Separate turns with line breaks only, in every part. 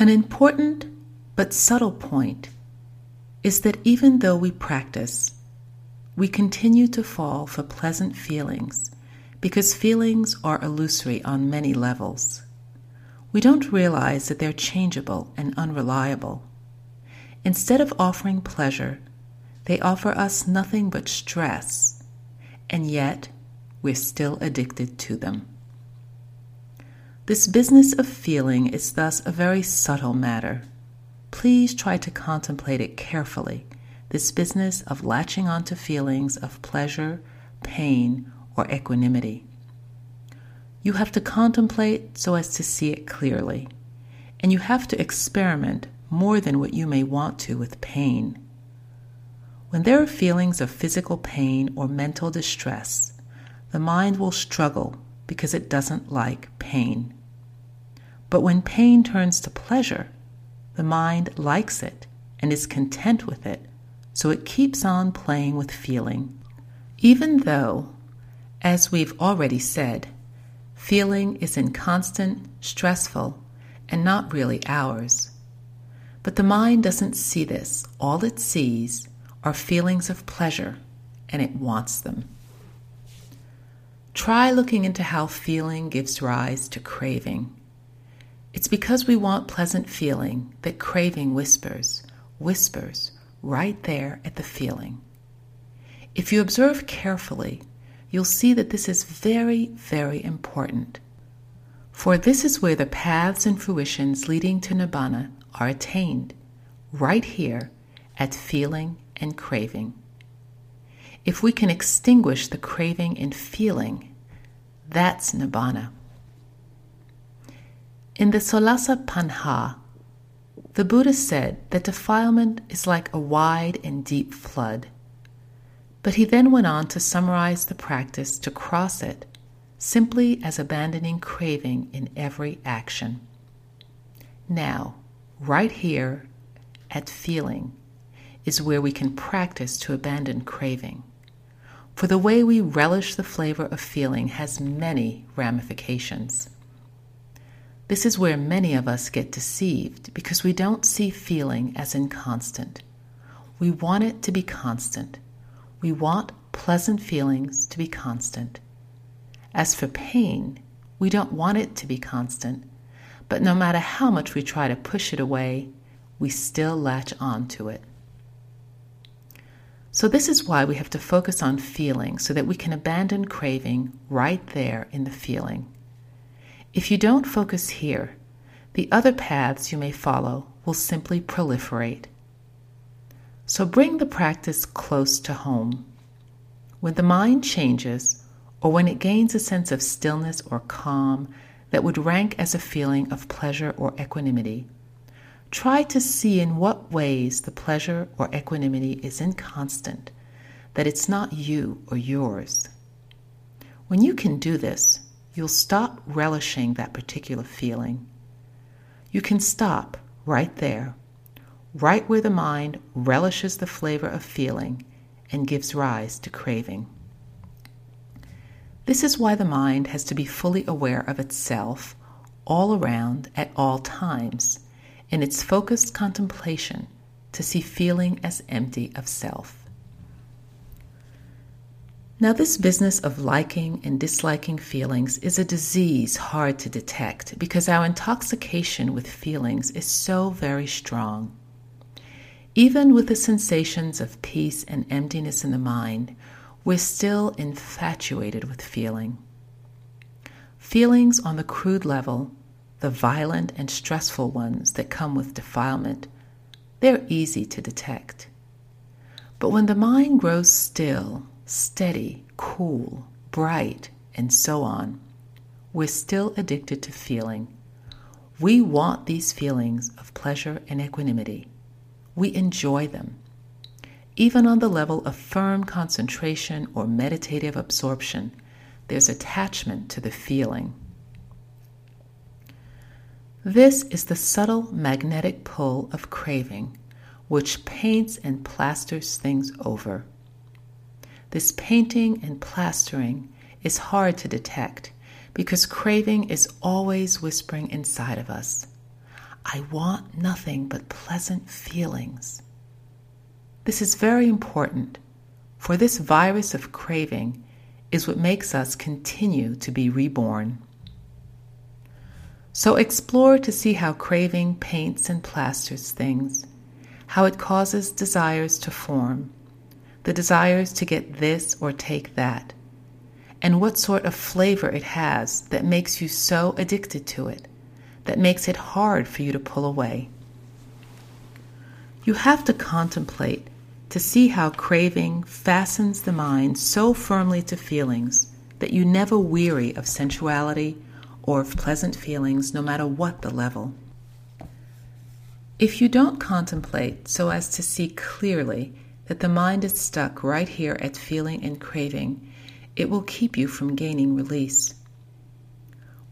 An important but subtle point is that even though we practice, we continue to fall for pleasant feelings because feelings are illusory on many levels. We don't realize that they're changeable and unreliable. Instead of offering pleasure, they offer us nothing but stress, and yet we're still addicted to them. This business of feeling is thus a very subtle matter. Please try to contemplate it carefully this business of latching onto feelings of pleasure, pain, or equanimity. You have to contemplate so as to see it clearly, and you have to experiment more than what you may want to with pain. When there are feelings of physical pain or mental distress, the mind will struggle because it doesn't like pain. But when pain turns to pleasure, the mind likes it and is content with it, so it keeps on playing with feeling. Even though, as we've already said, feeling is inconstant, stressful, and not really ours. But the mind doesn't see this. All it sees are feelings of pleasure, and it wants them. Try looking into how feeling gives rise to craving. It's because we want pleasant feeling that craving whispers, whispers right there at the feeling. If you observe carefully, you'll see that this is very, very important. For this is where the paths and fruitions leading to Nibbana are attained, right here at feeling and craving. If we can extinguish the craving and feeling, that's Nibbana. In the Solasapanha, the Buddha said that defilement is like a wide and deep flood. But he then went on to summarize the practice to cross it simply as abandoning craving in every action. Now, right here at feeling is where we can practice to abandon craving. For the way we relish the flavor of feeling has many ramifications. This is where many of us get deceived because we don't see feeling as inconstant. We want it to be constant. We want pleasant feelings to be constant. As for pain, we don't want it to be constant, but no matter how much we try to push it away, we still latch on to it. So, this is why we have to focus on feeling so that we can abandon craving right there in the feeling. If you don't focus here, the other paths you may follow will simply proliferate. So bring the practice close to home. When the mind changes, or when it gains a sense of stillness or calm that would rank as a feeling of pleasure or equanimity, try to see in what ways the pleasure or equanimity is inconstant, that it's not you or yours. When you can do this, you'll stop relishing that particular feeling. You can stop right there, right where the mind relishes the flavor of feeling and gives rise to craving. This is why the mind has to be fully aware of itself all around at all times in its focused contemplation to see feeling as empty of self. Now, this business of liking and disliking feelings is a disease hard to detect because our intoxication with feelings is so very strong. Even with the sensations of peace and emptiness in the mind, we're still infatuated with feeling. Feelings on the crude level, the violent and stressful ones that come with defilement, they're easy to detect. But when the mind grows still steady, cool, bright, and so on, we're still addicted to feeling. We want these feelings of pleasure and equanimity. We enjoy them. Even on the level of firm concentration or meditative absorption, there's attachment to the feeling. This is the subtle magnetic pull of craving, which paints and plasters things over. This painting and plastering is hard to detect because craving is always whispering inside of us. I want nothing but pleasant feelings. This is very important, for this virus of craving is what makes us continue to be reborn. So explore to see how craving paints and plasters things, how it causes desires to form, the desires to get this or take that, and what sort of flavor it has that makes you so addicted to it, that makes it hard for you to pull away. You have to contemplate to see how craving fastens the mind so firmly to feelings that you never weary of sensuality or of pleasant feelings, no matter what the level. If you don't contemplate so as to see clearly that the mind is stuck right here at feeling and craving, it will keep you from gaining release.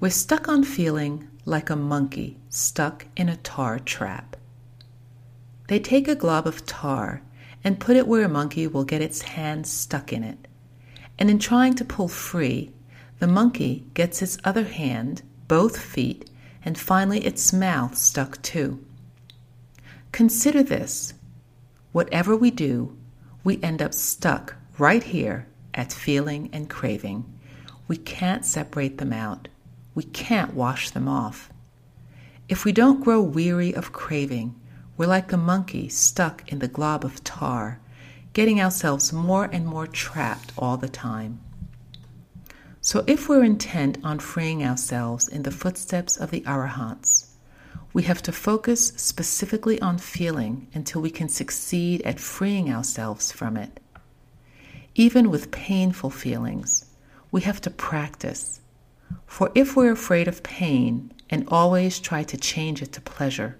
We're stuck on feeling like a monkey stuck in a tar trap. They take a glob of tar and put it where a monkey will get its hand stuck in it. And in trying to pull free, the monkey gets its other hand, both feet, and finally its mouth stuck too. Consider this whatever we do, we end up stuck right here at feeling and craving. We can't separate them out. We can't wash them off. If we don't grow weary of craving, we're like a monkey stuck in the glob of tar, getting ourselves more and more trapped all the time. So, if we're intent on freeing ourselves in the footsteps of the Arahants, we have to focus specifically on feeling until we can succeed at freeing ourselves from it. Even with painful feelings, we have to practice. For if we're afraid of pain and always try to change it to pleasure,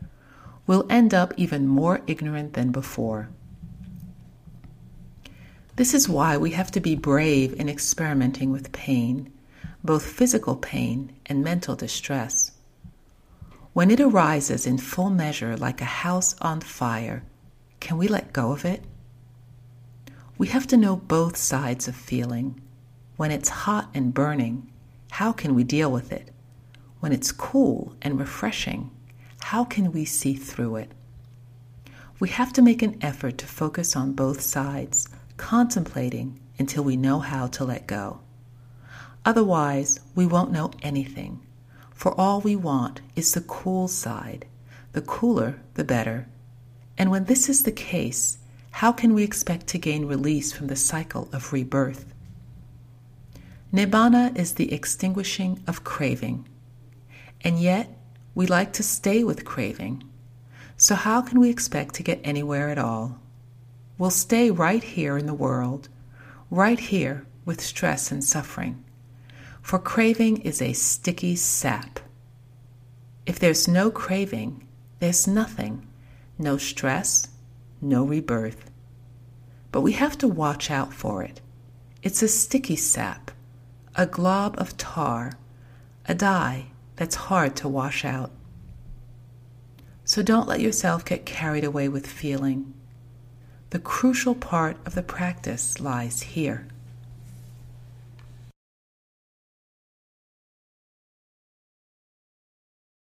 we'll end up even more ignorant than before. This is why we have to be brave in experimenting with pain, both physical pain and mental distress. When it arises in full measure like a house on fire, can we let go of it? We have to know both sides of feeling. When it's hot and burning, how can we deal with it? When it's cool and refreshing, how can we see through it? We have to make an effort to focus on both sides contemplating until we know how to let go. Otherwise, we won't know anything, for all we want is the cool side. The cooler, the better. And when this is the case, how can we expect to gain release from the cycle of rebirth? Nibbana is the extinguishing of craving. And yet, we like to stay with craving. So, how can we expect to get anywhere at all? We'll stay right here in the world, right here with stress and suffering. For craving is a sticky sap. If there's no craving, there's nothing, no stress, no rebirth. But we have to watch out for it. It's a sticky sap, a glob of tar, a dye that's hard to wash out. So don't let yourself get carried away with feeling. The crucial part of the practice lies here.